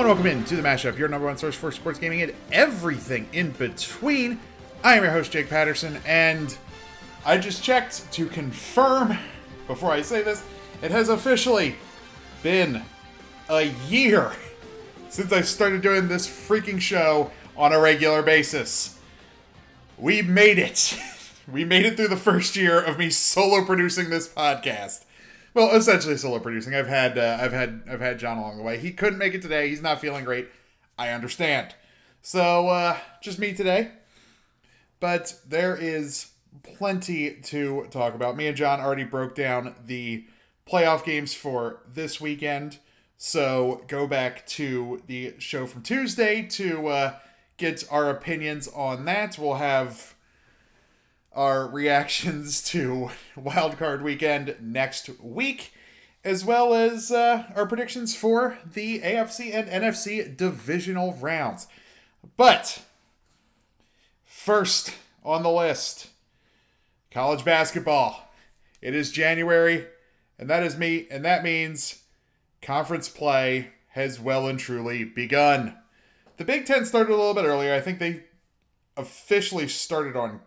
and welcome in to the Mashup, your number one source for sports gaming and everything in between. I am your host, Jake Patterson, and I just checked to confirm before I say this, it has officially been a year since I started doing this freaking show on a regular basis. We made it. We made it through the first year of me solo producing this podcast. Well, essentially solo producing. I've had uh, I've had I've had John along the way. He couldn't make it today. He's not feeling great. I understand. So uh, just me today. But there is plenty to talk about. Me and John already broke down the playoff games for this weekend. So go back to the show from Tuesday to uh, get our opinions on that. We'll have our reactions to Wildcard Weekend next week, as well as uh, our predictions for the AFC and NFC divisional rounds. But first on the list, college basketball. It is January, and that is me, and that means conference play has well and truly begun. The Big Ten started a little bit earlier. I think they officially started on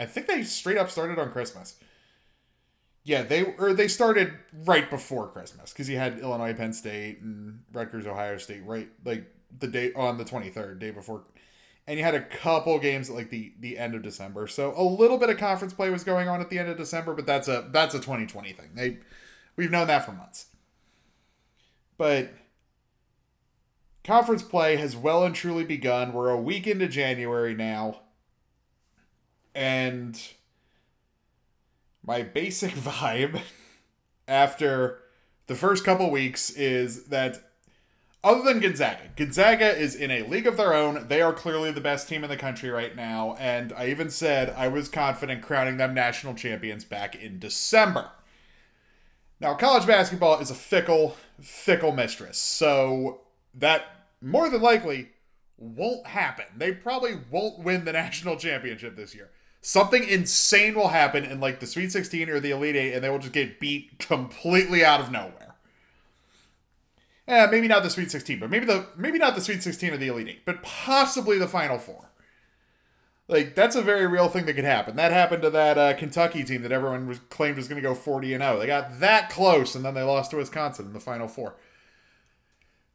I think they straight up started on Christmas. Yeah, they or they started right before Christmas because you had Illinois, Penn State, and Rutgers, Ohio State, right like the day on the twenty third, day before, and you had a couple games at like the the end of December. So a little bit of conference play was going on at the end of December, but that's a that's a twenty twenty thing. They we've known that for months, but conference play has well and truly begun. We're a week into January now and my basic vibe after the first couple weeks is that other than Gonzaga, Gonzaga is in a league of their own. They are clearly the best team in the country right now. And I even said I was confident crowning them national champions back in December. Now, college basketball is a fickle, fickle mistress. So that more than likely won't happen. They probably won't win the national championship this year something insane will happen in like the Sweet 16 or the Elite Eight, and they will just get beat completely out of nowhere. Yeah, maybe not the Sweet 16, but maybe the maybe not the Sweet 16 or the Elite Eight, but possibly the Final Four. Like that's a very real thing that could happen. That happened to that uh, Kentucky team that everyone was claimed was going to go 40 and 0. They got that close, and then they lost to Wisconsin in the Final Four.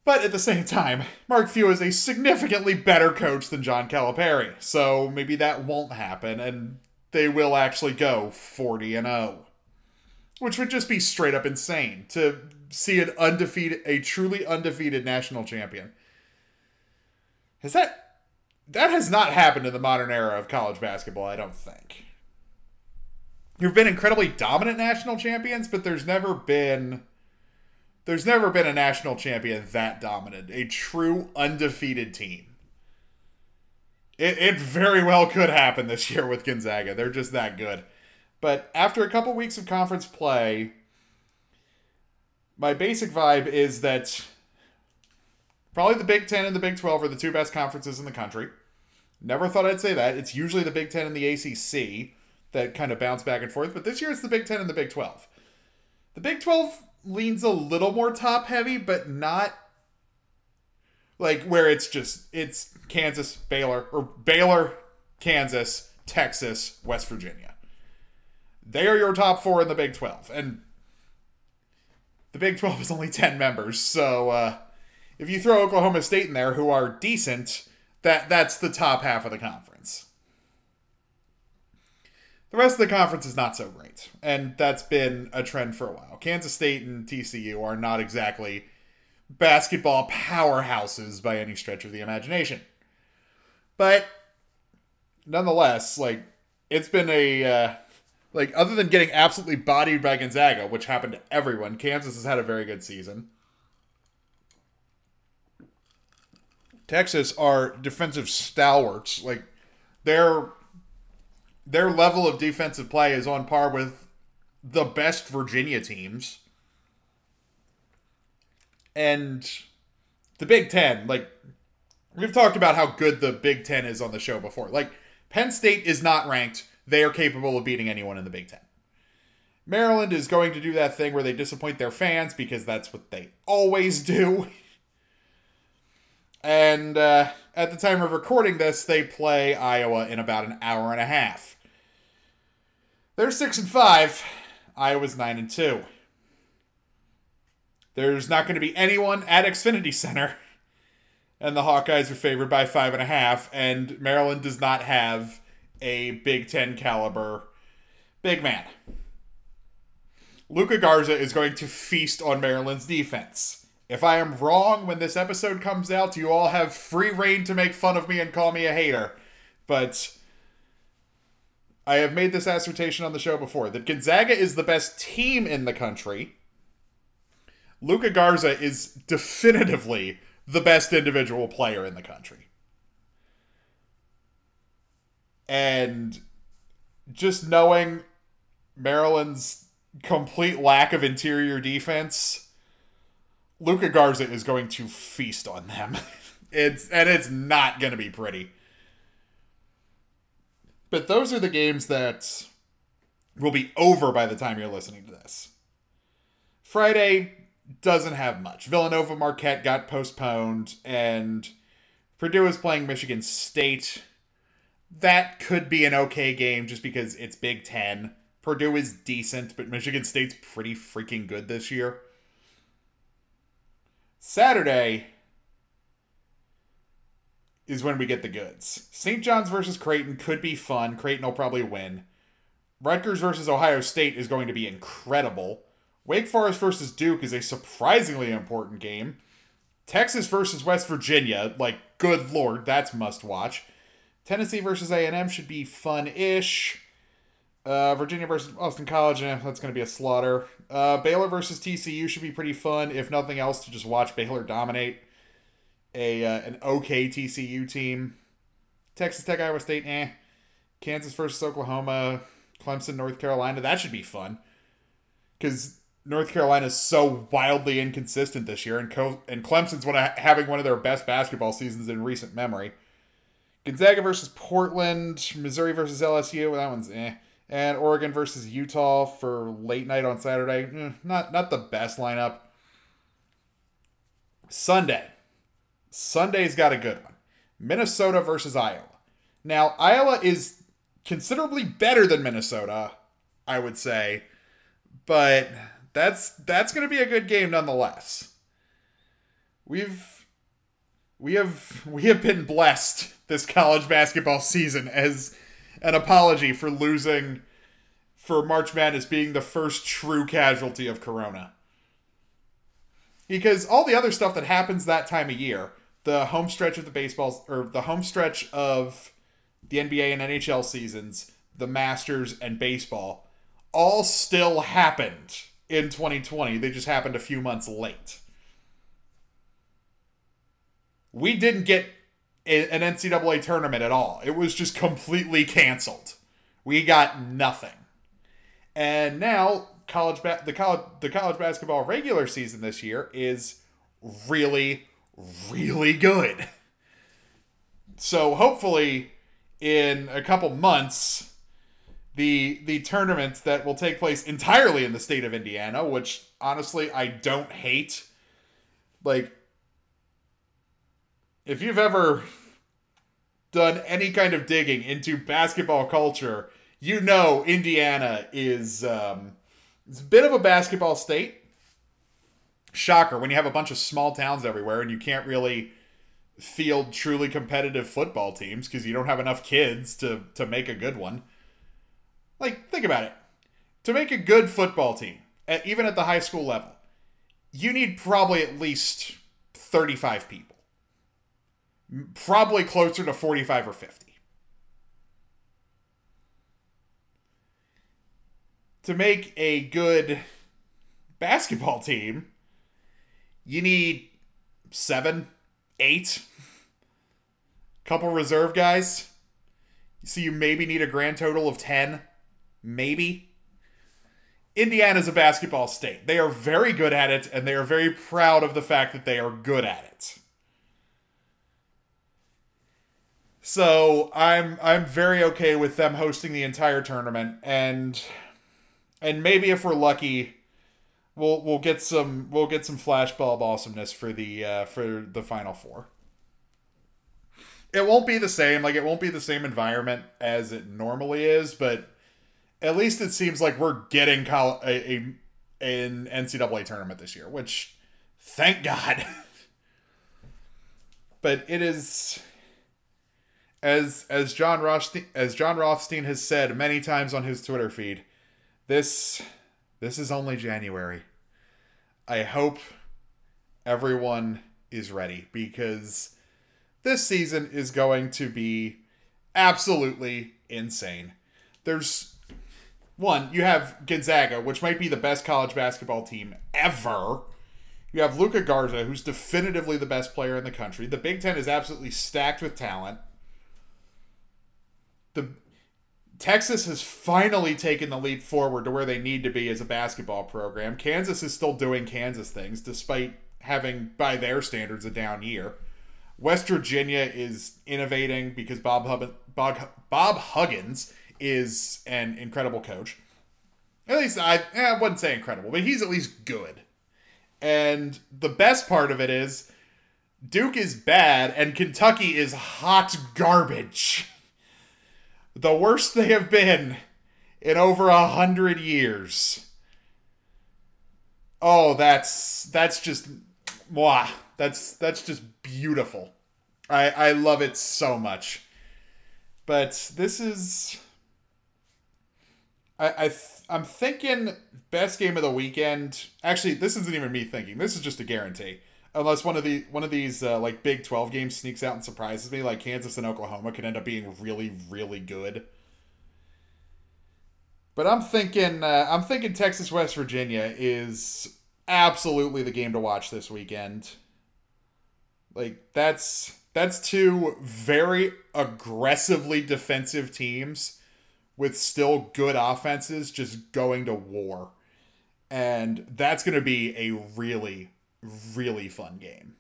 But at the same time, Mark Few is a significantly better coach than John Calipari, so maybe that won't happen, and they will actually go 40 and 0. Which would just be straight up insane to see an undefeated, a truly undefeated national champion. Has that that has not happened in the modern era of college basketball, I don't think. You've been incredibly dominant national champions, but there's never been there's never been a national champion that dominant, a true undefeated team. It, it very well could happen this year with Gonzaga. They're just that good. But after a couple weeks of conference play, my basic vibe is that probably the Big Ten and the Big 12 are the two best conferences in the country. Never thought I'd say that. It's usually the Big Ten and the ACC that kind of bounce back and forth, but this year it's the Big Ten and the Big 12. The Big 12 leans a little more top heavy, but not like where it's just it's Kansas, Baylor, or Baylor, Kansas, Texas, West Virginia. They are your top four in the Big 12. And the Big 12 is only 10 members. So uh, if you throw Oklahoma State in there, who are decent, that that's the top half of the conference. The rest of the conference is not so great, and that's been a trend for a while. Kansas State and TCU are not exactly basketball powerhouses by any stretch of the imagination. But nonetheless, like it's been a uh, like other than getting absolutely bodied by Gonzaga, which happened to everyone, Kansas has had a very good season. Texas are defensive stalwarts. Like they're their level of defensive play is on par with the best Virginia teams. And the Big Ten, like, we've talked about how good the Big Ten is on the show before. Like, Penn State is not ranked. They are capable of beating anyone in the Big Ten. Maryland is going to do that thing where they disappoint their fans because that's what they always do. And uh, at the time of recording this, they play Iowa in about an hour and a half. They're six and five. Iowa's nine and two. There's not going to be anyone at Xfinity Center, and the Hawkeyes are favored by five and a half. And Maryland does not have a Big Ten caliber big man. Luka Garza is going to feast on Maryland's defense. If I am wrong when this episode comes out, you all have free reign to make fun of me and call me a hater. But I have made this assertion on the show before that Gonzaga is the best team in the country. Luka Garza is definitively the best individual player in the country. And just knowing Maryland's complete lack of interior defense, Luka Garza is going to feast on them. it's and it's not going to be pretty. But those are the games that will be over by the time you're listening to this. Friday doesn't have much. Villanova Marquette got postponed, and Purdue is playing Michigan State. That could be an okay game just because it's Big Ten. Purdue is decent, but Michigan State's pretty freaking good this year. Saturday is when we get the goods. St. John's versus Creighton could be fun. Creighton will probably win. Rutgers versus Ohio State is going to be incredible. Wake Forest versus Duke is a surprisingly important game. Texas versus West Virginia, like good lord, that's must watch. Tennessee versus A&M should be fun-ish. Uh, Virginia versus Austin College, eh, that's going to be a slaughter. Uh, Baylor versus TCU should be pretty fun, if nothing else, to just watch Baylor dominate a uh, an okay TCU team. Texas Tech, Iowa State, eh. Kansas versus Oklahoma, Clemson, North Carolina, that should be fun. Because North Carolina is so wildly inconsistent this year, and Co- and Clemson's one of, having one of their best basketball seasons in recent memory. Gonzaga versus Portland, Missouri versus LSU, that one's eh and Oregon versus Utah for late night on Saturday. Eh, not not the best lineup. Sunday. Sunday's got a good one. Minnesota versus Iowa. Now, Iowa is considerably better than Minnesota, I would say, but that's that's going to be a good game nonetheless. We've we have we have been blessed this college basketball season as an apology for losing for March Madness being the first true casualty of Corona. Because all the other stuff that happens that time of year, the home stretch of the baseballs or the home stretch of the NBA and NHL seasons, the Masters and baseball, all still happened in 2020. They just happened a few months late. We didn't get an NCAA tournament at all. It was just completely canceled. We got nothing. And now college ba- the college the college basketball regular season this year is really really good. So hopefully in a couple months the the tournament that will take place entirely in the state of Indiana, which honestly I don't hate. Like if you've ever done any kind of digging into basketball culture, you know Indiana is um, it's a bit of a basketball state. Shocker when you have a bunch of small towns everywhere and you can't really field truly competitive football teams because you don't have enough kids to to make a good one. Like think about it. To make a good football team, at, even at the high school level, you need probably at least 35 people probably closer to 45 or 50. To make a good basketball team, you need seven, eight, couple reserve guys. So you maybe need a grand total of 10, maybe. Indiana's a basketball state. They are very good at it, and they are very proud of the fact that they are good at it. So I'm I'm very okay with them hosting the entire tournament and and maybe if we're lucky we'll we'll get some we'll get some flashbulb awesomeness for the uh, for the final four. it won't be the same. Like it won't be the same environment as it normally is, but at least it seems like we're getting col- a, a an NCAA tournament this year, which thank God. but it is as as Jon Rothstein as Jon Rothstein has said many times on his Twitter feed, this this is only January. I hope everyone is ready because this season is going to be absolutely insane. There's one, you have Gonzaga, which might be the best college basketball team ever. You have Luka Garza, who's definitively the best player in the country. The Big Ten is absolutely stacked with talent. The Texas has finally taken the leap forward to where they need to be as a basketball program. Kansas is still doing Kansas things, despite having, by their standards, a down year. West Virginia is innovating because Bob, Bob, Bob Huggins is an incredible coach. At least I, eh, I wouldn't say incredible, but he's at least good. And the best part of it is Duke is bad and Kentucky is hot garbage. The worst they have been in over a hundred years. Oh, that's that's just moi. That's that's just beautiful. I I love it so much. But this is I, I th- I'm thinking best game of the weekend. Actually, this isn't even me thinking. This is just a guarantee. Unless one of the one of these uh, like Big Twelve games sneaks out and surprises me, like Kansas and Oklahoma could end up being really really good. But I'm thinking uh, I'm thinking Texas West Virginia is absolutely the game to watch this weekend. Like that's that's two very aggressively defensive teams with still good offenses just going to war. And that's going to be a really really fun game.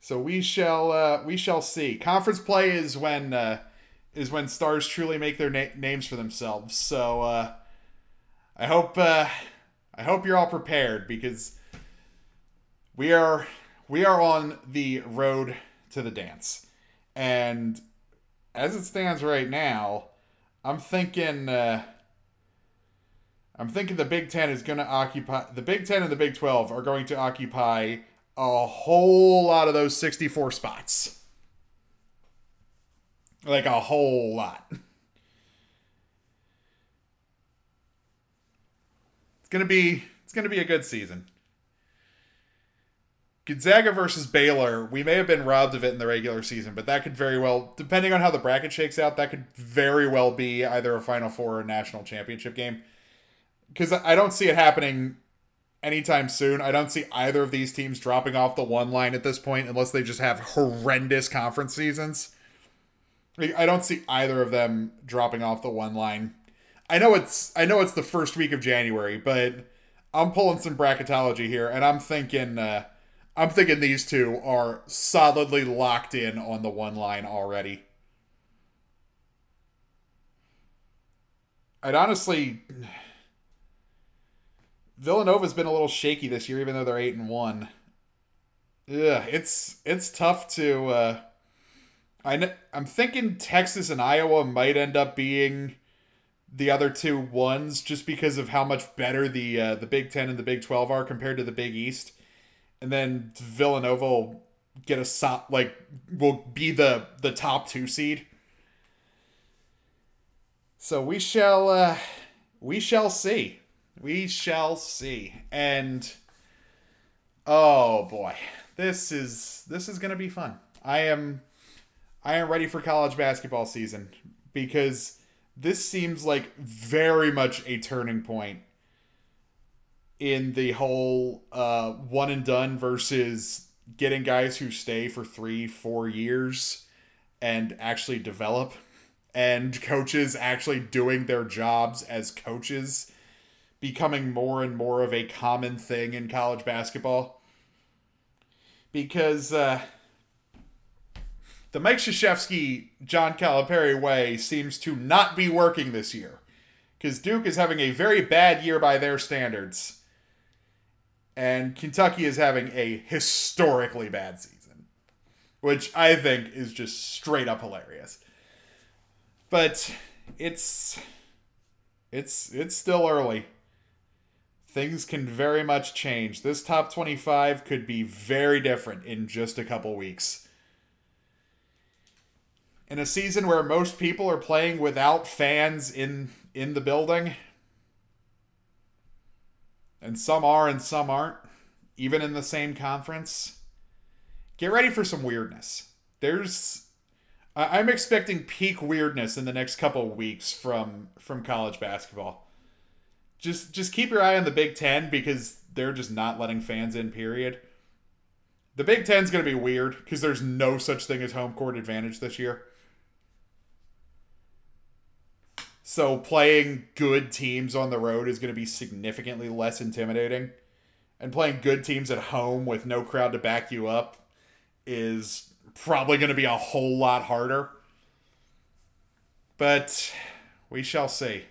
So we shall uh, we shall see. Conference play is when uh, is when stars truly make their na- names for themselves. So uh, I hope uh, I hope you're all prepared because we are we are on the road to the dance, and as it stands right now, I'm thinking. Uh, I'm thinking the Big Ten is going to occupy. The Big Ten and the Big Twelve are going to occupy a whole lot of those 64 spots. Like a whole lot. It's gonna be it's gonna be a good season. Gonzaga versus Baylor, we may have been robbed of it in the regular season, but that could very well, depending on how the bracket shakes out, that could very well be either a Final Four or a national championship game. Because I don't see it happening anytime soon. I don't see either of these teams dropping off the one line at this point unless they just have horrendous conference seasons. I don't see either of them dropping off the one line. I know it's I know it's the first week of January, but I'm pulling some bracketology here, and I'm thinking uh, I'm thinking these two are solidly locked in on the one line already. I'd honestly Villanova's been a little shaky this year, even though they're eight and one. Yeah, it's it's tough to. Uh, I I'm thinking Texas and Iowa might end up being the other two ones, just because of how much better the uh, the Big Ten and the Big Twelve are compared to the Big East, and then Villanova will get a so, like will be the the top two seed. So we shall uh, we shall see. We shall see. And oh boy, this is this is to be fun. I am I am ready for college basketball season because this seems like very much a turning point in the whole uh, one and done versus getting guys who stay for three, four years and actually develop, and coaches actually doing their jobs as coaches becoming more and more of a common thing in college basketball. Because uh, the Mike Krzyzewski, John Calipari way seems to not be working this year. Because Duke is having a very bad year by their standards. And Kentucky is having a historically bad season. which I think is just straight up hilarious. But it's it's it's still early. Things can very much change. This top 25 could be very different in just a couple weeks. In a season where most people are playing without fans in in the building, and some are and some aren't, even in the same conference, get ready for some weirdness. There's I'm expecting peak weirdness in the next couple weeks from from college basketball. Just just keep your eye on the Big 10 because they're just not letting fans in period. The Big 10's going to be weird because there's no such thing as home court advantage this year. So playing good teams on the road is going to be significantly less intimidating. And playing good teams at home with no crowd to back you up is probably going to be a whole lot harder. But we shall see.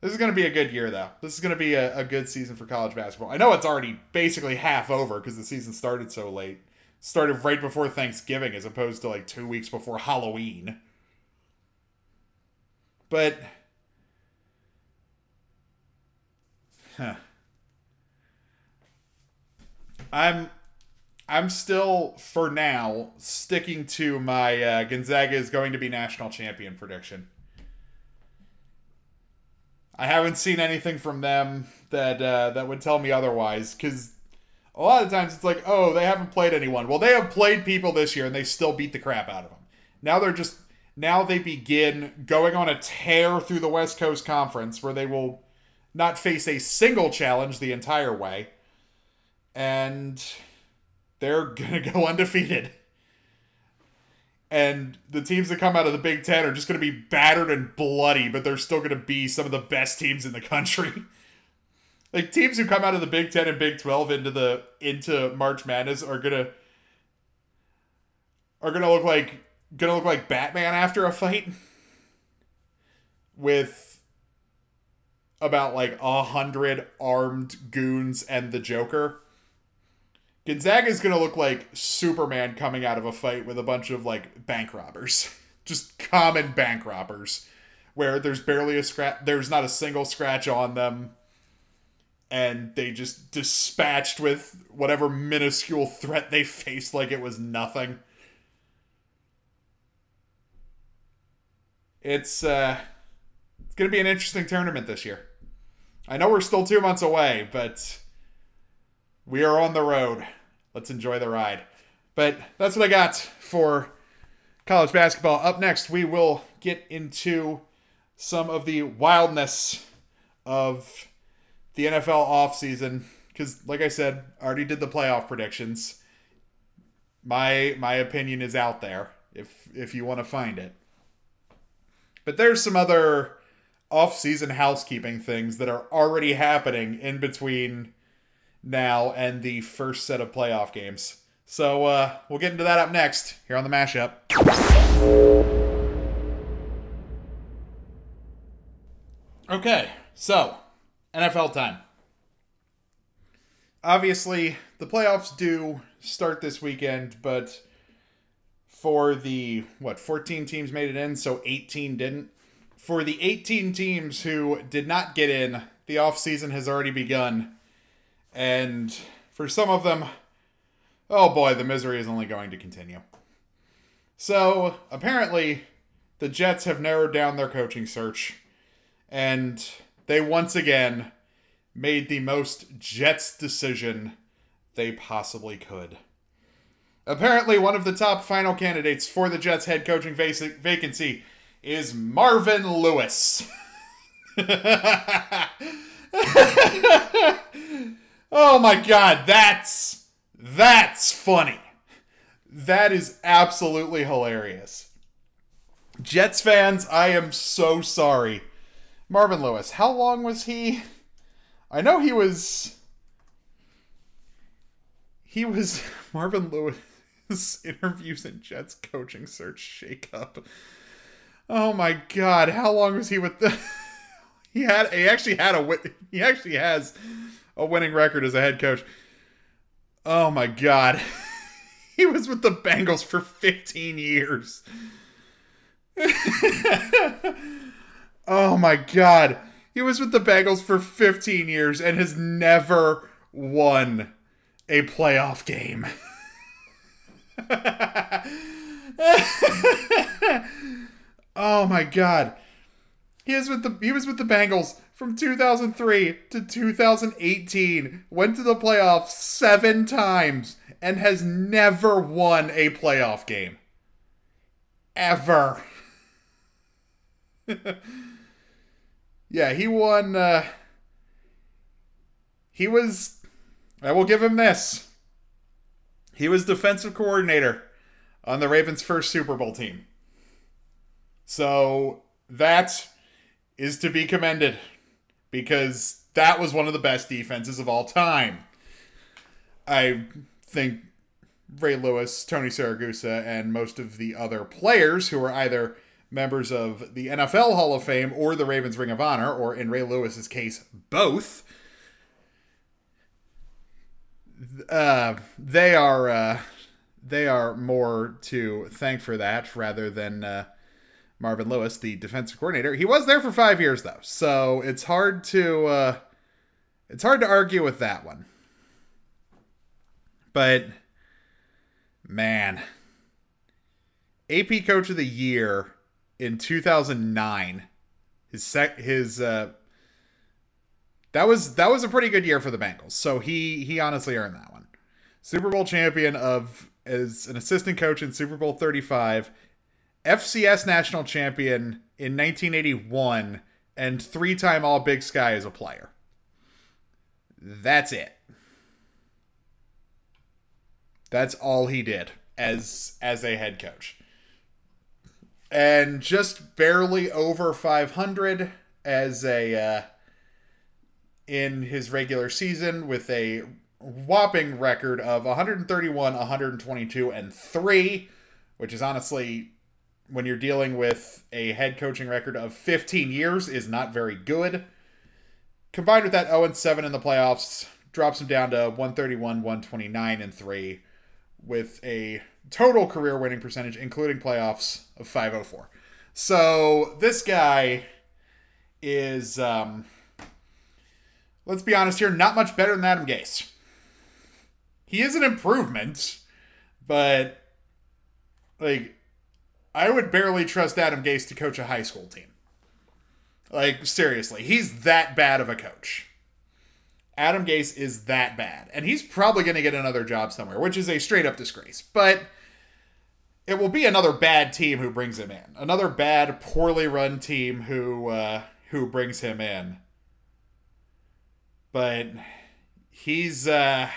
This is going to be a good year, though. This is going to be a, a good season for college basketball. I know it's already basically half over because the season started so late. Started right before Thanksgiving as opposed to like two weeks before Halloween. But. Huh. I'm I'm still, for now, sticking to my uh, Gonzaga is going to be national champion prediction. I haven't seen anything from them that uh, that would tell me otherwise. Because a lot of times it's like, oh, they haven't played anyone. Well, they have played people this year, and they still beat the crap out of them. Now they're just now they begin going on a tear through the West Coast Conference, where they will not face a single challenge the entire way, and they're to go undefeated. And the teams that come out of the Big Ten are just going to be battered and bloody, but they're still going to be some of the best teams in the country. like teams who come out of the Big Ten and Big Twelve into the into March Madness are gonna are gonna look like gonna look like Batman after a fight with about like a hundred armed goons and the Joker Gonzaga is going to look like Superman coming out of a fight with a bunch of like bank robbers, just common bank robbers, where there's barely a scratch, there's not a single scratch on them, and they just dispatched with whatever minuscule threat they faced like it was nothing. It's uh, it's going to be an interesting tournament this year. I know we're still two months away, but we are on the road let's enjoy the ride. But that's what I got for college basketball. Up next, we will get into some of the wildness of the NFL offseason. Because, like I said, I already did the playoff predictions. My my opinion is out there if if you want to find it. But there's some other off-season housekeeping things that are already happening in between now and the first set of playoff games. So uh, we'll get into that up next here on the mashup. Okay, so NFL time. Obviously, the playoffs do start this weekend, but for the what 14 teams made it in, so 18 didn't. For the 18 teams who did not get in, the offseason has already begun and for some of them, oh boy, the misery is only going to continue. So apparently, the Jets have narrowed down their coaching search, and they once again made the most Jets decision they possibly could. Apparently, one of the top final candidates for the Jets head coaching vac- vacancy is Marvin Lewis. Oh my god, that's that's funny. That is absolutely hilarious. Jets fans, I am so sorry. Marvin Lewis, how long was he? I know he was he was Marvin Lewis interviews and Jets coaching search shakeup. Oh my god, how long was he with the He had he actually had a he actually has a winning record as a head coach. Oh my god. He was with the Bengals for 15 years. oh my god. He was with the Bengals for 15 years and has never won a playoff game. oh my god. He is with the he was with the Bengals from 2003 to 2018. Went to the playoffs 7 times and has never won a playoff game. Ever. yeah, he won uh he was I will give him this. He was defensive coordinator on the Ravens' first Super Bowl team. So that is to be commended because that was one of the best defenses of all time. I think Ray Lewis, Tony Siragusa, and most of the other players who are either members of the NFL Hall of Fame or the Ravens Ring of Honor, or in Ray Lewis's case, both. Uh, they are uh, they are more to thank for that rather than uh, Marvin Lewis, the defensive coordinator. He was there for five years though, so it's hard to uh, it's hard to argue with that one. But man, AP Coach of the Year in 2009. His sec his uh that was that was a pretty good year for the Bengals. So he he honestly earned that one. Super Bowl champion of as an assistant coach in Super Bowl 35, FCS national champion in 1981 and three-time all Big Sky as a player. That's it. That's all he did as as a head coach. And just barely over 500 as a uh, in his regular season with a whopping record of 131, 122 and 3, which is honestly when you're dealing with a head coaching record of 15 years is not very good. Combined with that 0 7 in the playoffs, drops him down to 131, 129 and 3 with a total career winning percentage, including playoffs, of 504. So this guy is, um, let's be honest here, not much better than Adam Gase. He is an improvement, but like, I would barely trust Adam Gase to coach a high school team. Like, seriously, he's that bad of a coach. Adam Gase is that bad. And he's probably going to get another job somewhere, which is a straight up disgrace. But it will be another bad team who brings him in. Another bad, poorly run team who uh, who brings him in. But he's uh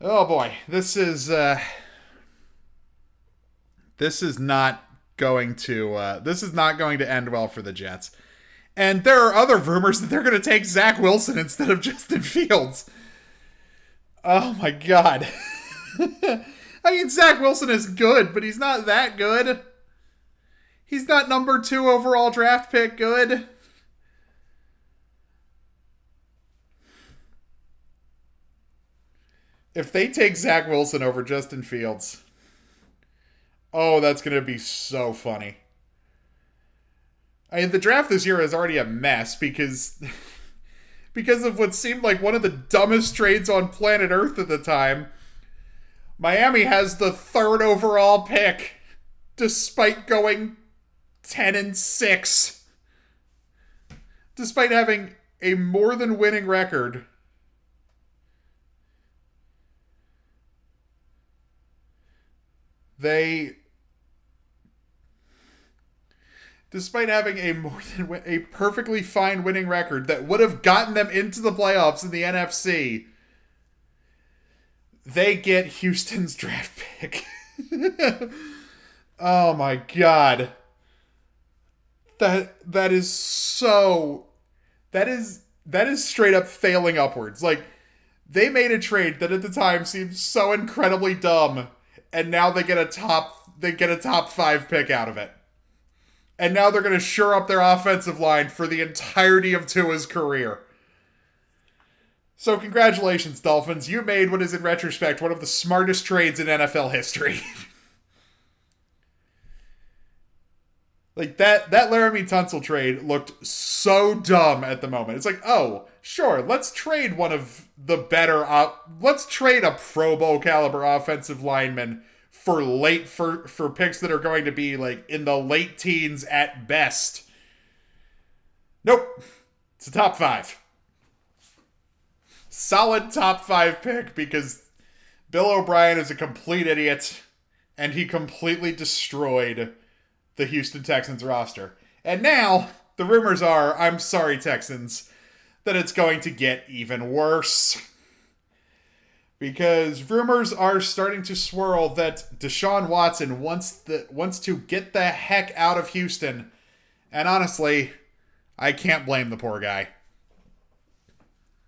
Oh boy, this is uh this is not going to uh this is not going to end well for the Jets. And there are other rumors that they're going to take Zach Wilson instead of Justin Fields. Oh my god. I mean, Zach Wilson is good, but he's not that good. He's not number two overall draft pick good. If they take Zach Wilson over Justin Fields, oh, that's going to be so funny. I mean, the draft this year is already a mess because because of what seemed like one of the dumbest trades on planet Earth at the time. Miami has the third overall pick, despite going ten and six, despite having a more than winning record. They despite having a more than a perfectly fine winning record that would have gotten them into the playoffs in the NFC, they get Houston's draft pick. oh my god. That that is so that is that is straight up failing upwards. Like they made a trade that at the time seemed so incredibly dumb and now they get a top they get a top 5 pick out of it and now they're going to shore up their offensive line for the entirety of Tua's career. So, congratulations, Dolphins. You made what is, in retrospect, one of the smartest trades in NFL history. like that that Laremy Tunsil trade looked so dumb at the moment. It's like, oh, sure, let's trade one of the better op- let's trade a Pro Bowl caliber offensive lineman for late for for picks that are going to be like in the late teens at best. Nope. It's a top 5 solid top five pick because Bill O'Brien is a complete idiot and he completely destroyed the Houston Texans roster. And now the rumors are I'm sorry, Texans, that it's going to get even worse. Because rumors are starting to swirl that Deshaun Watson wants the wants to get the heck out of Houston. And honestly, I can't blame the poor guy.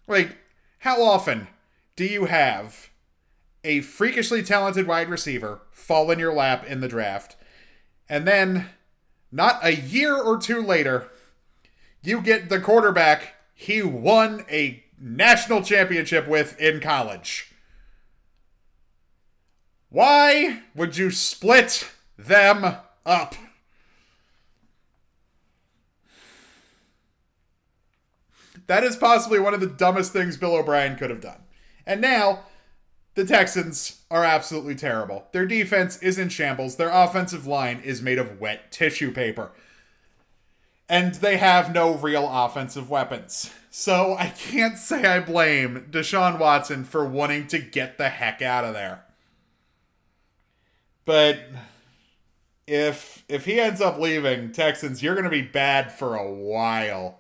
Like, how often do you have a freakishly talented wide receiver fall in your lap in the draft, and then not a year or two later, you get the quarterback he won a national championship with in college? Why would you split them up? That is possibly one of the dumbest things Bill O'Brien could have done. And now, the Texans are absolutely terrible. Their defense is in shambles. Their offensive line is made of wet tissue paper. And they have no real offensive weapons. So I can't say I blame Deshaun Watson for wanting to get the heck out of there. But if if he ends up leaving Texans, you're going to be bad for a while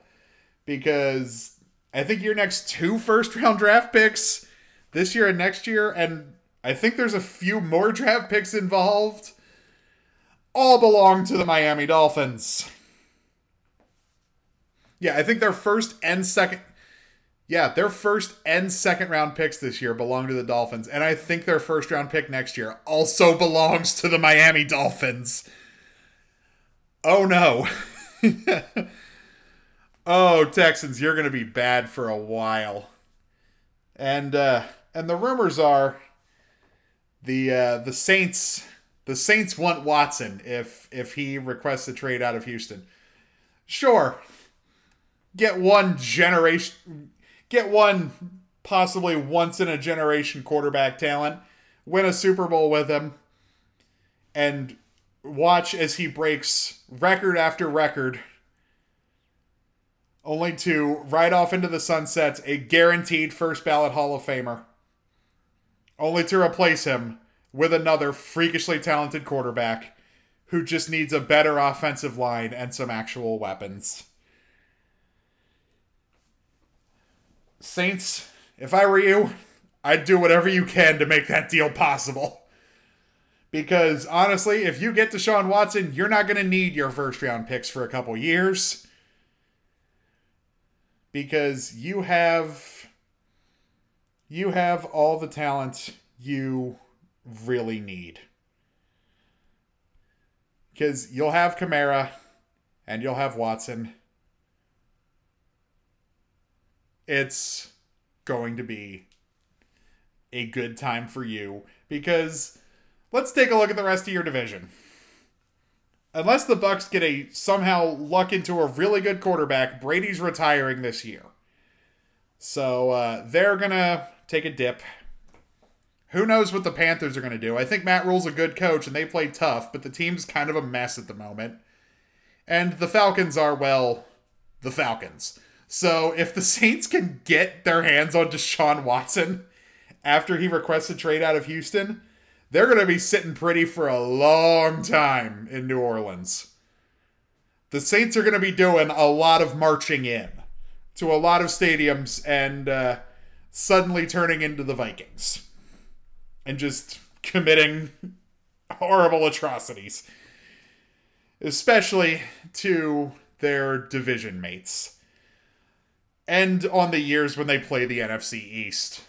because I think your next two first round draft picks this year and next year, and I think there's a few more draft picks involved, all belong to the Miami Dolphins. Yeah, I think their first and second. Yeah, their first and second round picks this year belong to the Dolphins. And I think their first round pick next year also belongs to the Miami Dolphins. Oh no. oh, Texans, you're going to be bad for a while. And uh, and the rumors are the uh, the Saints the Saints want Watson if if he requests a trade out of Houston. Sure. Get one generation get one possibly once in a generation quarterback talent, win a Super Bowl with him and watch as he breaks record after record only to ride off into the sunset a guaranteed first ballot Hall of Famer, only to replace him with another freakishly talented quarterback who just needs a better offensive line and some actual weapons. Saints, if I were you, I'd do whatever you can to make that deal possible. Because honestly, if you get Deshaun Watson, you're not going to need your first round picks for a couple years because you have you have all the talent you really need. Because you'll have Kamara and you'll have Watson. It's going to be a good time for you because let's take a look at the rest of your division unless the Bucs get a somehow luck into a really good quarterback, Brady's retiring this year. So uh, they're gonna take a dip. Who knows what the Panthers are gonna do? I think Matt Rhule's a good coach and they play tough, but the team's kind of a mess at the moment. And the Falcons are well, the Falcons. So if the Saints can get their hands on Deshaun Watson after he requests a trade out of Houston, they're going to be sitting pretty for a long time in New Orleans. The Saints are going to be doing a lot of marching in to a lot of stadiums and uh, suddenly turning into the Vikings and just committing horrible atrocities, especially to their division mates. And on the years when they play the NFC East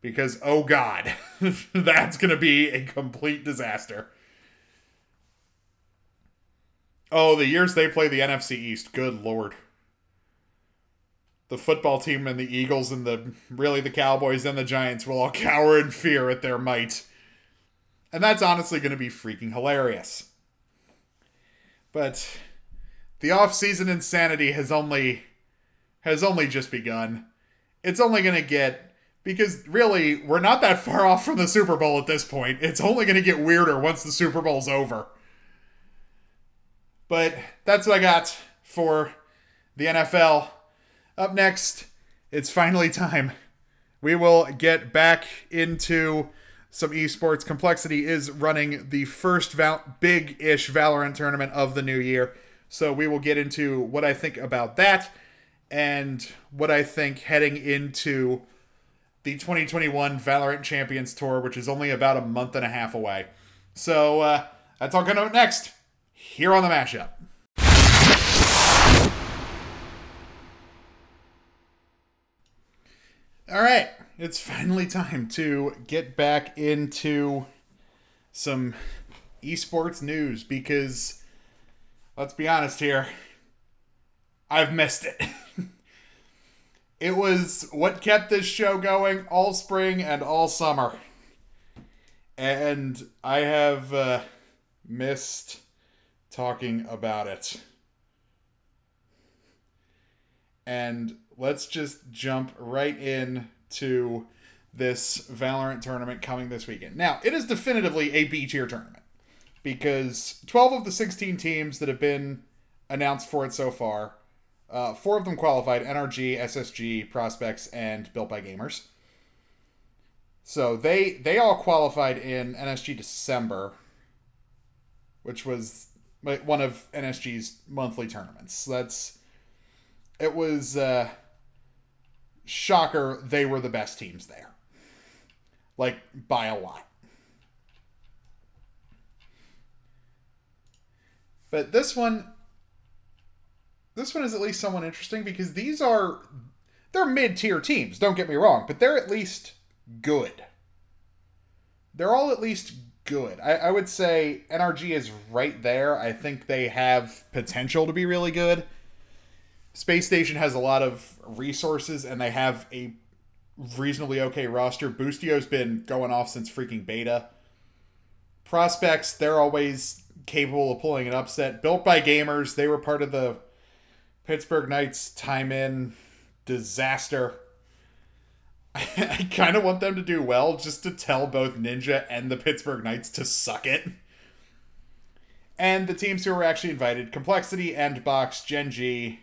because oh god, that's going to be a complete disaster. Oh, the years they play the NFC East, good lord. the football team and the Eagles and the really the Cowboys and the Giants will all cower in fear at their might. And that's honestly going to be freaking hilarious. But the off-season insanity has only has only just begun. It's only going to get because really we're not that far off from the Super Bowl at this point. It's only going to get weirder once the Super Bowl's over. But that's what I got for the NFL. Up next, it's finally time. We will get back into some esports. Complexity is running the first val- big ish Valorant tournament of the new year. So we will get into what I think about that and what I think heading into the 2021 Valorant Champions Tour, which is only about a month and a half away. So uh, that's all coming up next here on the mashup. All right, it's finally time to get back into some esports news because let's be honest here, I've missed it. it was what kept this show going all spring and all summer. And I have uh, missed talking about it. And let's just jump right in to this Valorant tournament coming this weekend. Now, it is definitively a B tier tournament because 12 of the 16 teams that have been announced for it so far, uh, four of them qualified NRG, SSG, Prospects, and Built by Gamers. So they they all qualified in NSG December, which was one of NSG's monthly tournaments. That's it was uh, shocker they were the best teams there. Like by a lot. But this one this one is at least somewhat interesting because these are they're mid-tier teams, don't get me wrong, but they're at least good. They're all at least good. I, I would say NRG is right there. I think they have potential to be really good. Space Station has a lot of resources and they have a reasonably okay roster. Boostio's been going off since freaking beta. Prospects, they're always capable of pulling an upset. Built by gamers, they were part of the Pittsburgh Knights time in disaster. I kind of want them to do well just to tell both Ninja and the Pittsburgh Knights to suck it. And the teams who were actually invited Complexity, Andbox, Gen G,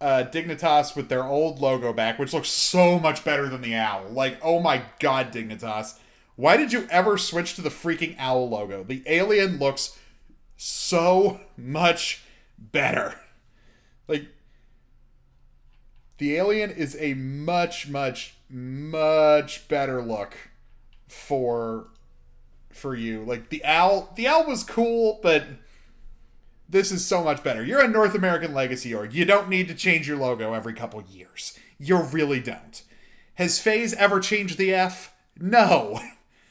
uh, Dignitas with their old logo back, which looks so much better than the owl. Like, oh my god, Dignitas. Why did you ever switch to the freaking owl logo? The alien looks so much better. Like, the alien is a much, much, much better look for for you. Like the owl, the owl was cool, but this is so much better. You're a North American legacy org. You don't need to change your logo every couple years. You really don't. Has FaZe ever changed the F? No.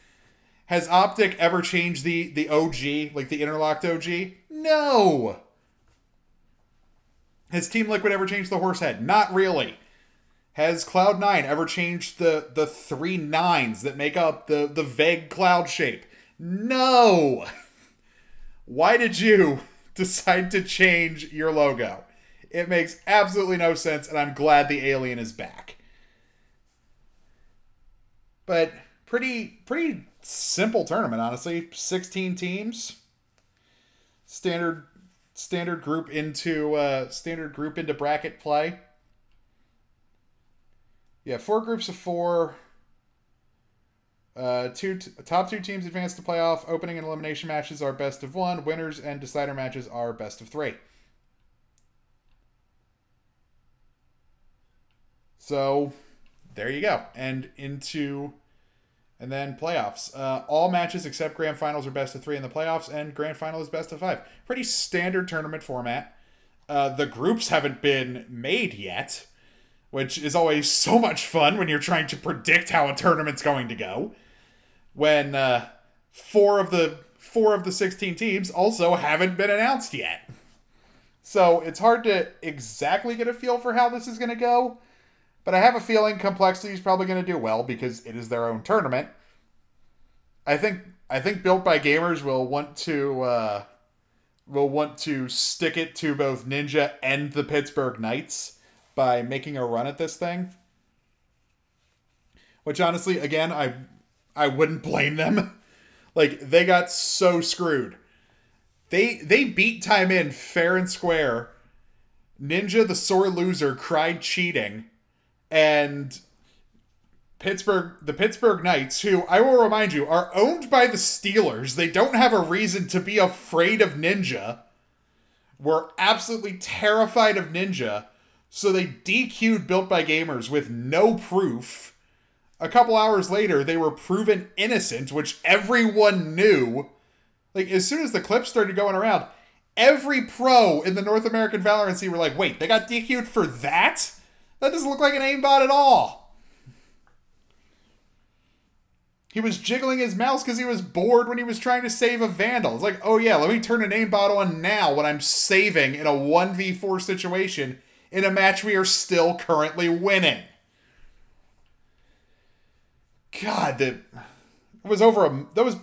Has Optic ever changed the the OG, like the interlocked OG? No. Has Team Liquid ever changed the horse head? Not really. Has Cloud9 ever changed the the three nines that make up the the vague cloud shape? No. Why did you? decide to change your logo. It makes absolutely no sense, and I'm glad the alien is back. But pretty pretty simple tournament, honestly. 16 teams. Standard standard group into uh, standard group into bracket play. Yeah, four groups of four. Uh, two t- top two teams advance to playoff. Opening and elimination matches are best of one. Winners and decider matches are best of three. So there you go. And into and then playoffs. Uh, all matches except grand finals are best of three in the playoffs, and grand final is best of five. Pretty standard tournament format. Uh, the groups haven't been made yet, which is always so much fun when you're trying to predict how a tournament's going to go when uh, four of the four of the 16 teams also haven't been announced yet. So it's hard to exactly get a feel for how this is going to go, But I have a feeling Complexity is probably going to do well because it is their own tournament. I think I think Built by Gamers will want to uh, will want to stick it to both Ninja and the Pittsburgh Knights by making a run at this thing. Which honestly, again, I I wouldn't blame them. like they got so screwed. They they beat time in fair and square. Ninja the sore loser cried cheating and Pittsburgh, the Pittsburgh Knights, who I will remind you are owned by the Steelers. They don't have a reason to be afraid of Ninja. Were absolutely terrified of Ninja, so they DQ'd Built by Gamers with no proof. A couple hours later, they were proven innocent, which everyone knew. Like, as soon as the clips started going around, every pro in the North American Valorant scene were like, wait, they got DQ'd for that? That doesn't look like an aimbot at all. He was jiggling his mouse because he was bored when he was trying to save a vandal. It's like, oh yeah, let me turn an aimbot on now when I'm saving in a 1v4 situation in a match we are still currently winning. God, that was over a that was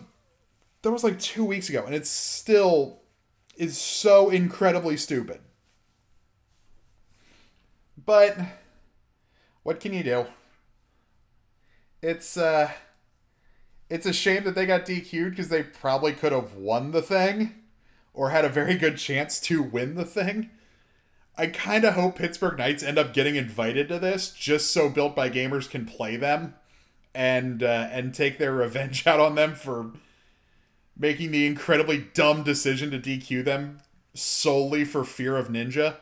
that was like two weeks ago, and it still is so incredibly stupid. But what can you do? It's uh it's a shame that they got DQ'd because they probably could have won the thing or had a very good chance to win the thing. I kind of hope Pittsburgh Knights end up getting invited to this just so Built by Gamers can play them and uh, and take their revenge out on them for making the incredibly dumb decision to DQ them solely for fear of Ninja.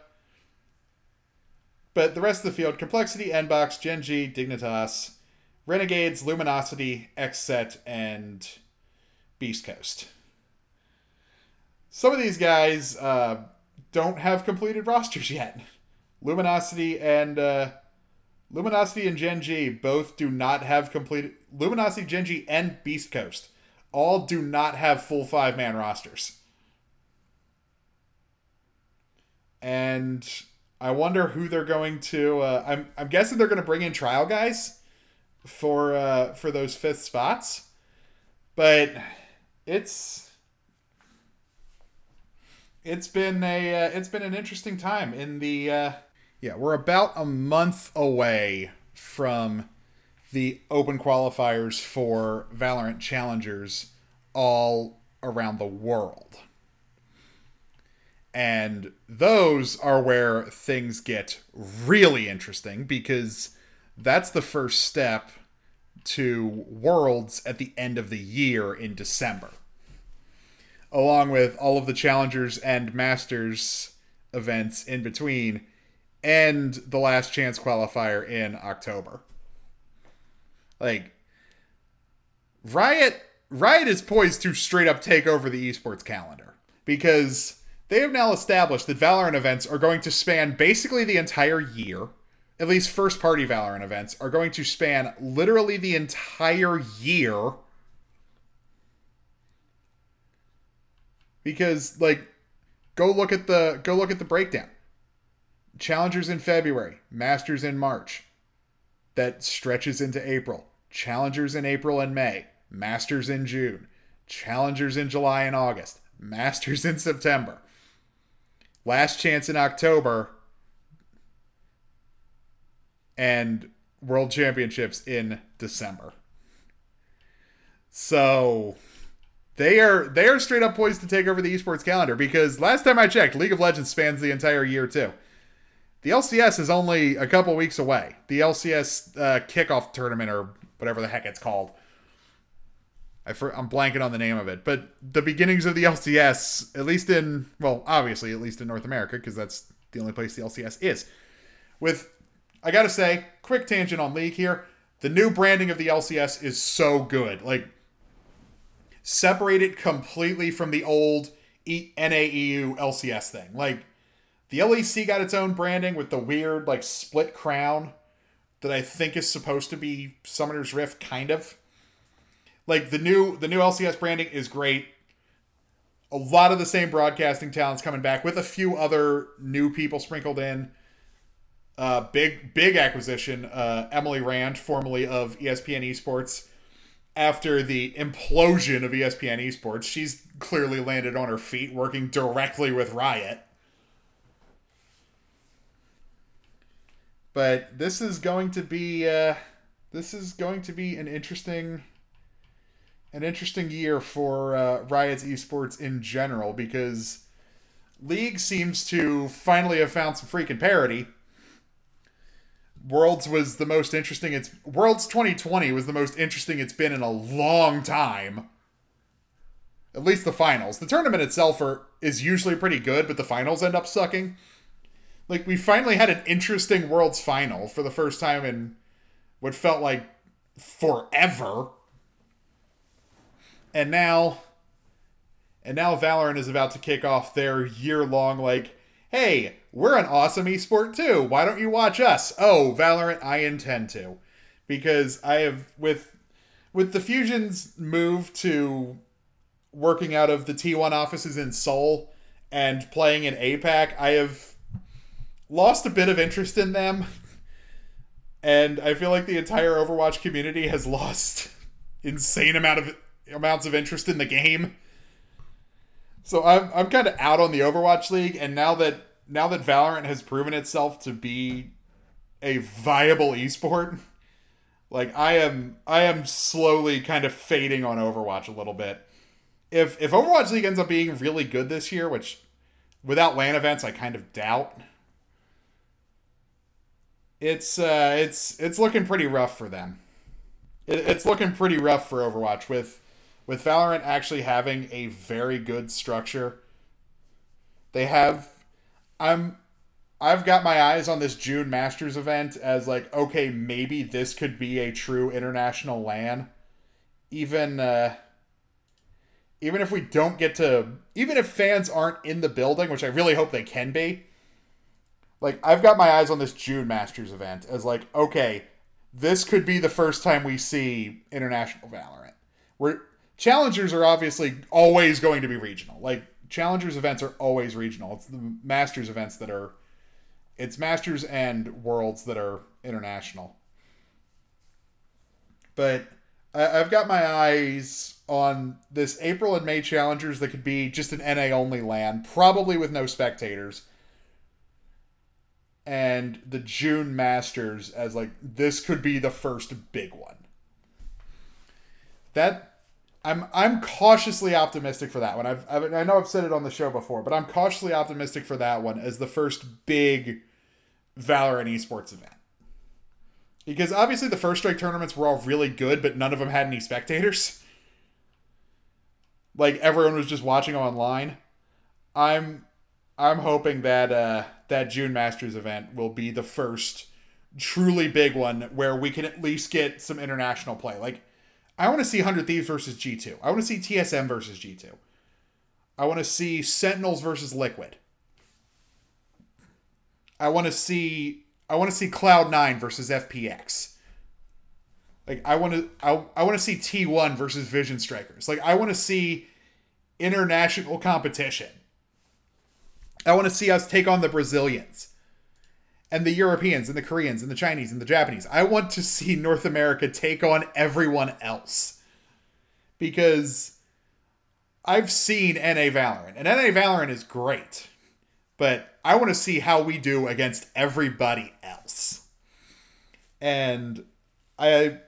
But the rest of the field, Complexity, Andbox, Gen G, Dignitas, Renegades, Luminosity, Xset, and Beast Coast. Some of these guys uh, don't have completed rosters yet. Luminosity and uh, Luminosity and Gen G both do not have completed. Luminosity, Gen G, and Beast Coast all do not have full five man rosters. And I wonder who they're going to. Uh, I'm I'm guessing they're going to bring in trial guys for uh, for those fifth spots, but it's it's been a uh, it's been an interesting time in the uh, yeah we're about a month away from the open qualifiers for Valorant challengers all around the world. And those are where things get really interesting because that's the first step to Worlds at the end of the year in December, along with all of the Challengers and Masters events in between, and the last chance qualifier in October. Like, Riot Riot is poised to straight up take over the esports calendar because they have now established that Valorant events are going to span basically the entire year at least first party Valorant events, are going to span literally the entire year. Because like go look at the go look at the breakdown. Challengers in February, Masters in March. That stretches into April. Challengers in April and May, Masters in June, Challengers in July and August, Masters in September. Last chance in October, and World Championships in December. So they are they are straight up poised to take over the esports calendar because last time I checked, League of Legends spans the entire year too. The LCS is only a couple weeks away. The LCS uh, kickoff tournament or whatever the heck it's called. I am blanking on the name of it, but the beginnings of the LCS, at least in well, obviously at least in North America, because that's the only place the LCS is, with I gotta say, quick tangent on League here. The new branding of the LCS is so good. Like, separate it completely from the old NAEU LCS thing. Like, the LEC got its own branding with the weird, like, split crown that I think is supposed to be Summoner's Rift, kind of. Like, the new the new LCS branding is great. A lot of the same broadcasting talents coming back with a few other new people sprinkled in uh, big big acquisition. Uh, Emily Rand, formerly of ESPN Esports, after the implosion of ESPN Esports, she's clearly landed on her feet, working directly with Riot. But this is going to be uh, this is going to be an interesting an interesting year for uh, Riot's esports in general because League seems to finally have found some freaking parity. Worlds was the most interesting it's Worlds 2020 was the most interesting it's been in a long time. At least the finals. The tournament itself are, is usually pretty good, but the finals end up sucking. Like we finally had an interesting Worlds final for the first time in what felt like forever. And now and now Valorant is about to kick off their year-long like, "Hey, we're an awesome esport too. Why don't you watch us?" Oh, Valorant, I intend to. Because I have with with the Fusion's move to working out of the T1 offices in Seoul and playing in APAC, I have lost a bit of interest in them. And I feel like the entire Overwatch community has lost insane amount of amounts of interest in the game. So I'm I'm kind of out on the Overwatch League, and now that now that Valorant has proven itself to be a viable esport, like I am I am slowly kind of fading on Overwatch a little bit. If if Overwatch League ends up being really good this year, which without LAN events I kind of doubt, it's uh it's it's looking pretty rough for them. It, it's looking pretty rough for Overwatch with with Valorant actually having a very good structure. They have I'm I've got my eyes on this June Masters event as like okay, maybe this could be a true international LAN. Even uh even if we don't get to even if fans aren't in the building, which I really hope they can be. Like I've got my eyes on this June Masters event as like okay, this could be the first time we see international Valorant. We're challengers are obviously always going to be regional. Like challengers events are always regional. It's the masters events that are it's masters and worlds that are international. But I, have got my eyes on this April and May challengers that could be just an NA only LAN, probably with no spectators. And the June Masters as like this could be the first big one. That I'm I'm cautiously optimistic for that one. I've, I've, i know I've said it on the show before, but I'm cautiously optimistic for that one as the first big Valorant esports event. Because obviously the first strike tournaments were all really good, but none of them had any spectators. Like everyone was just watching online. I'm I'm hoping that uh, that June Masters event will be the first truly big one where we can at least get some international play. Like I want to see 100 Thieves versus G2. I want to see TSM versus G2. I want to see Sentinels versus Liquid. I want to see I want to see Cloud9 versus FPX. Like I want to I, I want to see T1 versus Vision Strikers. Like I want to see international competition. I want to see us take on the Brazilians and the Europeans and the Koreans and the Chinese and the Japanese. I want to see North America take on everyone else. Because I've seen NA Valorant, and NA Valorant is great. But I want to see how we do against everybody else. And I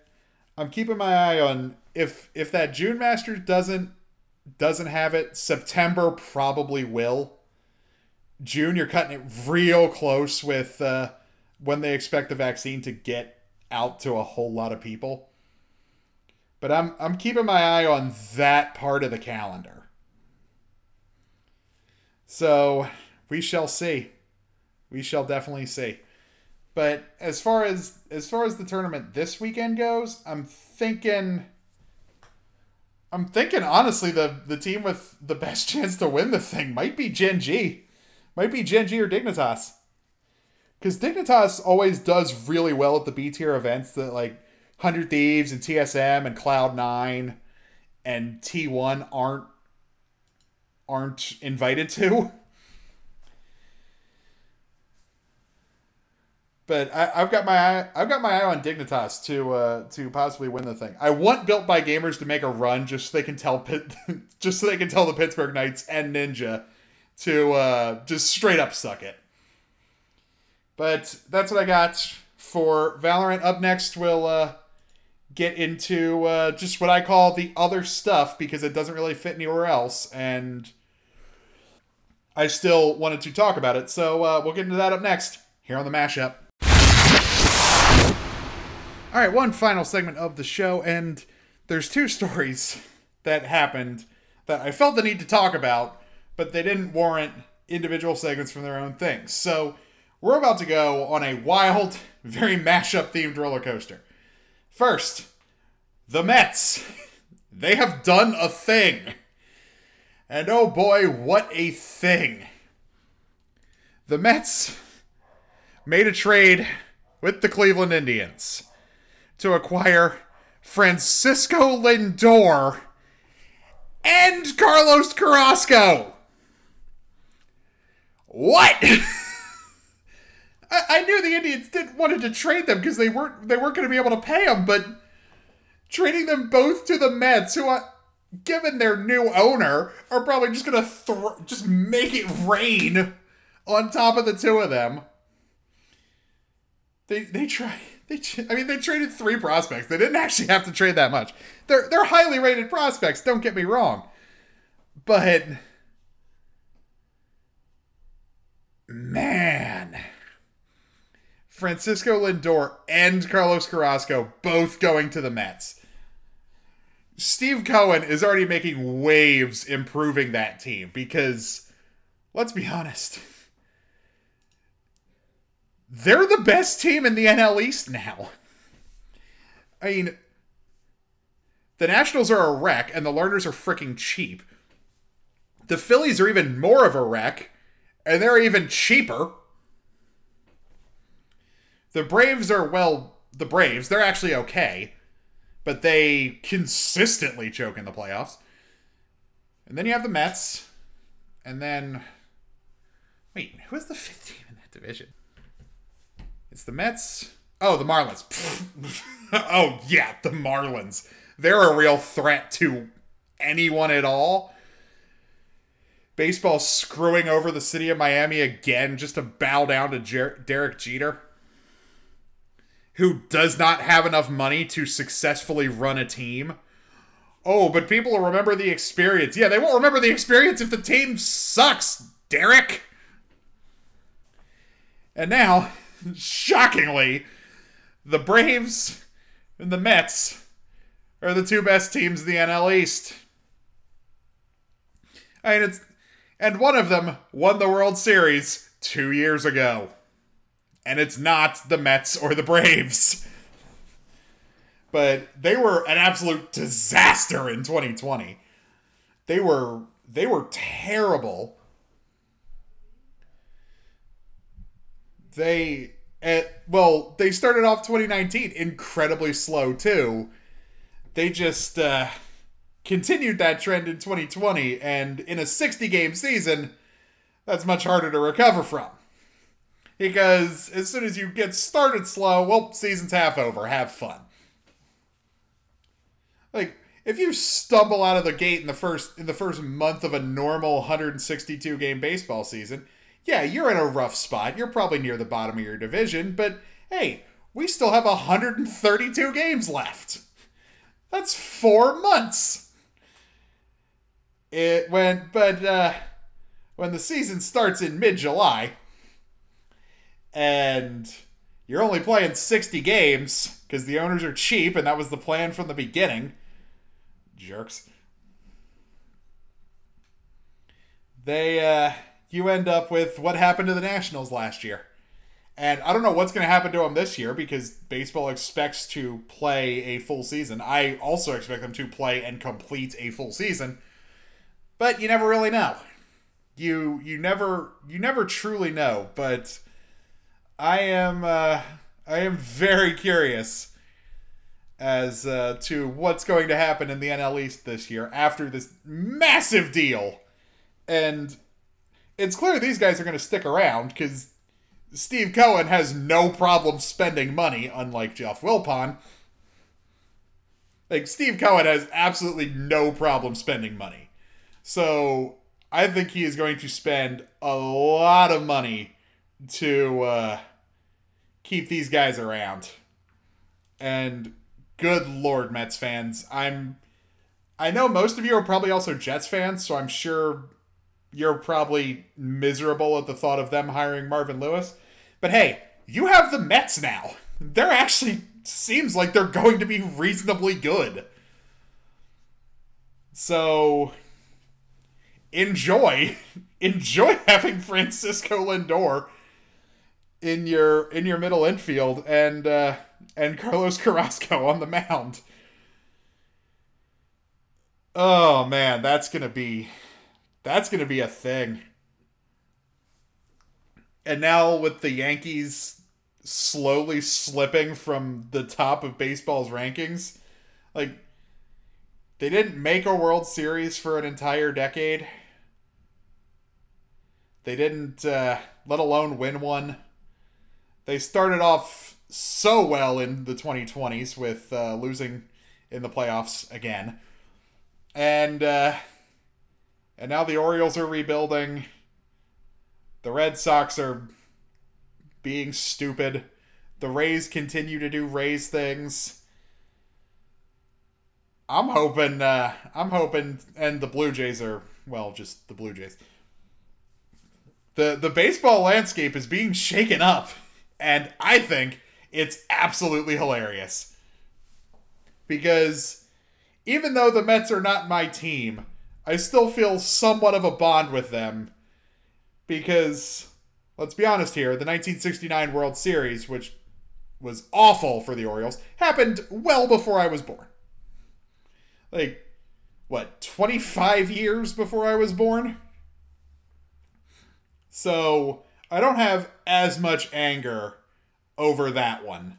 I'm keeping my eye on if if that June Masters doesn't doesn't have it, September probably will June, you're cutting it real close with uh, when they expect the vaccine to get out to a whole lot of people. But I'm I'm keeping my eye on that part of the calendar. So we shall see. We shall definitely see. But as far as as far as the tournament this weekend goes, I'm thinking I'm thinking honestly the the team with the best chance to win the thing might be Gen G. Might be Gen G or Dignitas. Because Dignitas always does really well at the B tier events that like 100 Thieves and TSM and Cloud9 and T1 aren't aren't invited to. But I, have got my eye, I've got my eye on Dignitas to uh, to possibly win the thing. I want Built by Gamers to make a run just so they can tell Pitt, just so they can tell the Pittsburgh Knights and Ninja to uh, just straight up suck it. But that's what I got for Valorant. Up next, we'll uh, get into uh, just what I call the other stuff because it doesn't really fit anywhere else, and I still wanted to talk about it. So uh, we'll get into that up next here on the mashup. All right, one final segment of the show, and there's two stories that happened that I felt the need to talk about, but they didn't warrant individual segments from their own things. So we're about to go on a wild, very mashup themed roller coaster. First, the Mets. They have done a thing. And oh boy, what a thing. The Mets made a trade with the Cleveland Indians to acquire Francisco Lindor and Carlos Carrasco. What? I, I knew the Indians didn't wanted to trade them because they weren't they weren't going to be able to pay them, but trading them both to the Mets, who, uh, given their new owner, are probably just going to th- just make it rain on top of the two of them. They they try they, I mean, they traded three prospects. They didn't actually have to trade that much. They're they're highly rated prospects. Don't get me wrong, but man, Francisco Lindor and Carlos Carrasco both going to the Mets. Steve Cohen is already making waves improving that team because, let's be honest they're the best team in the NL East now. I mean, the Nationals are a wreck, and the Lerners are freaking cheap. The Phillies are even more of a wreck, and they're even cheaper. The Braves are, well, the Braves, they're actually okay, but they consistently choke in the playoffs. And then you have the Mets, and then. Wait, who is the fifth team in that division? It's the Mets. Oh, the Marlins. oh, yeah, the Marlins. They're a real threat to anyone at all. Baseball screwing over the city of Miami again just to bow down to Jer- Derek Jeter, who does not have enough money to successfully run a team. Oh, but people will remember the experience. Yeah, they won't remember the experience if the team sucks, Derek. And now shockingly, the Braves and the Mets are the two best teams in the NL East. I mean, it's and one of them won the World Series two years ago, and it's not the Mets or the Braves. But they were an absolute disaster in 2020. They were they were terrible they at well they started off 2019 incredibly slow too they just uh, continued that trend in 2020 and in a 60 game season that's much harder to recover from because as soon as you get started slow well season's half over have fun like if you stumble out of the gate in the first in the first month of a normal 162 game baseball season yeah, you're in a rough spot. You're probably near the bottom of your division, but hey, we still have 132 games left. That's four months. It went, but uh, when the season starts in mid July, and you're only playing 60 games because the owners are cheap, and that was the plan from the beginning. Jerks. They, uh, you end up with what happened to the Nationals last year. And I don't know what's going to happen to them this year because baseball expects to play a full season. I also expect them to play and complete a full season. But you never really know. You you never you never truly know, but I am uh, I am very curious as uh, to what's going to happen in the NL East this year after this massive deal. And it's clear these guys are going to stick around because Steve Cohen has no problem spending money, unlike Jeff Wilpon. Like, Steve Cohen has absolutely no problem spending money. So, I think he is going to spend a lot of money to uh, keep these guys around. And good lord, Mets fans, I'm. I know most of you are probably also Jets fans, so I'm sure you're probably miserable at the thought of them hiring Marvin Lewis. But hey, you have the Mets now. They're actually seems like they're going to be reasonably good. So enjoy enjoy having Francisco Lindor in your in your middle infield and uh, and Carlos Carrasco on the mound. Oh man, that's gonna be that's gonna be a thing. And now with the Yankees slowly slipping from the top of baseball's rankings, like they didn't make a World Series for an entire decade. They didn't, uh, let alone win one. They started off so well in the 2020s with uh, losing in the playoffs again, and uh, and now the Orioles are rebuilding. The Red Sox are being stupid. The Rays continue to do Rays things. I'm hoping. Uh, I'm hoping, and the Blue Jays are well, just the Blue Jays. The The baseball landscape is being shaken up, and I think it's absolutely hilarious. Because even though the Mets are not my team, I still feel somewhat of a bond with them. Because let's be honest here, the 1969 World Series, which was awful for the Orioles, happened well before I was born like what 25 years before I was born. So I don't have as much anger over that one.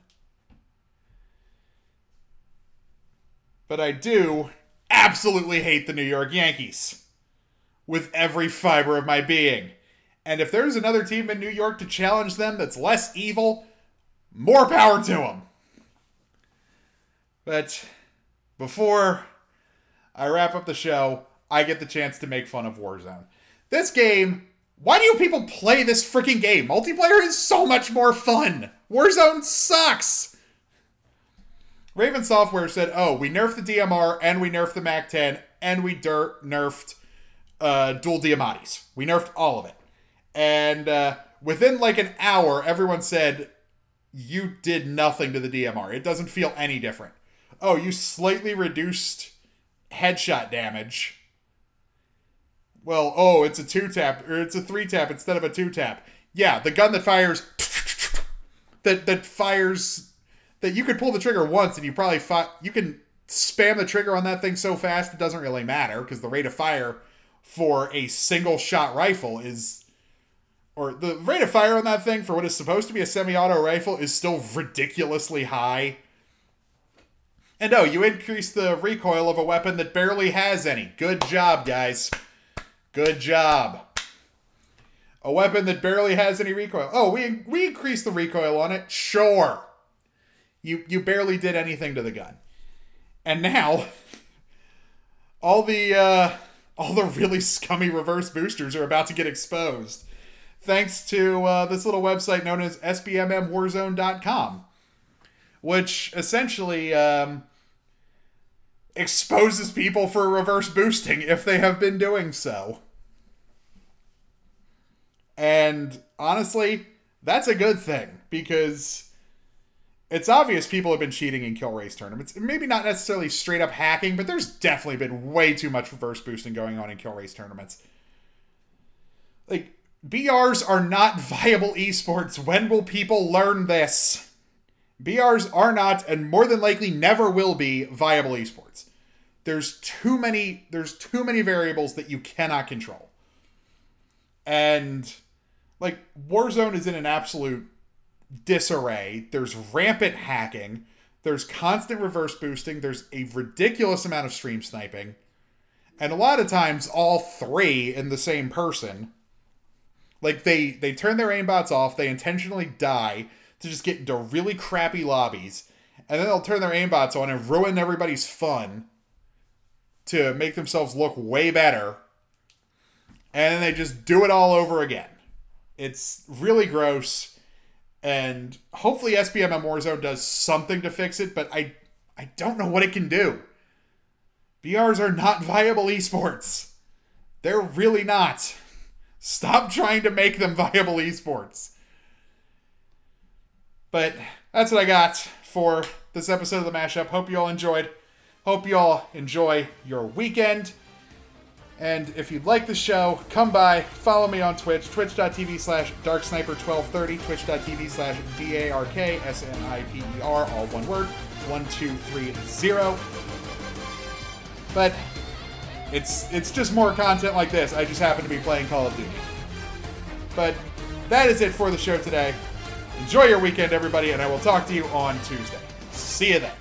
But I do absolutely hate the New York Yankees with every fiber of my being. And if there's another team in New York to challenge them that's less evil, more power to them. But before I wrap up the show. I get the chance to make fun of Warzone. This game, why do you people play this freaking game? Multiplayer is so much more fun. Warzone sucks. Raven Software said, "Oh, we nerfed the DMR and we nerfed the Mac 10 and we dirt nerfed uh, dual Diamattis. We nerfed all of it." And uh, within like an hour, everyone said, "You did nothing to the DMR. It doesn't feel any different." Oh, you slightly reduced headshot damage. Well, oh, it's a two tap or it's a three tap instead of a two tap. Yeah, the gun that fires that that fires that you could pull the trigger once and you probably fi- you can spam the trigger on that thing so fast it doesn't really matter because the rate of fire for a single shot rifle is or the rate of fire on that thing for what is supposed to be a semi-auto rifle is still ridiculously high and oh, you increase the recoil of a weapon that barely has any. Good job, guys. Good job. A weapon that barely has any recoil. Oh, we we increased the recoil on it. Sure. You you barely did anything to the gun. And now all the uh all the really scummy reverse boosters are about to get exposed. Thanks to uh, this little website known as SBMMWarzone.com, which essentially um, exposes people for reverse boosting if they have been doing so. And honestly, that's a good thing because it's obvious people have been cheating in kill race tournaments. Maybe not necessarily straight up hacking, but there's definitely been way too much reverse boosting going on in kill race tournaments. Like, BRs are not viable esports. When will people learn this? BRs are not, and more than likely never will be, viable esports. There's too many. There's too many variables that you cannot control. And like Warzone is in an absolute disarray. There's rampant hacking. There's constant reverse boosting. There's a ridiculous amount of stream sniping. And a lot of times, all three in the same person, Like they they turn their aimbots off, they intentionally die to just get into really crappy lobbies, and then they'll turn their aimbots on and ruin everybody's fun to make themselves look way better. And then they just do it all over again. It's really gross. And hopefully SBMM Warzone does something to fix it, but I I don't know what it can do. BRs are not viable esports. They're really not. Stop trying to make them viable esports. But that's what I got for this episode of the mashup. Hope you all enjoyed. Hope you all enjoy your weekend. And if you'd like the show, come by, follow me on Twitch, twitch.tv slash darksniper1230, twitch.tv slash D-A-R-K-S-N-I-P-E-R, all one word, 1230. But it's it's just more content like this. I just happen to be playing Call of Duty. But that is it for the show today. Enjoy your weekend, everybody, and I will talk to you on Tuesday. See you then.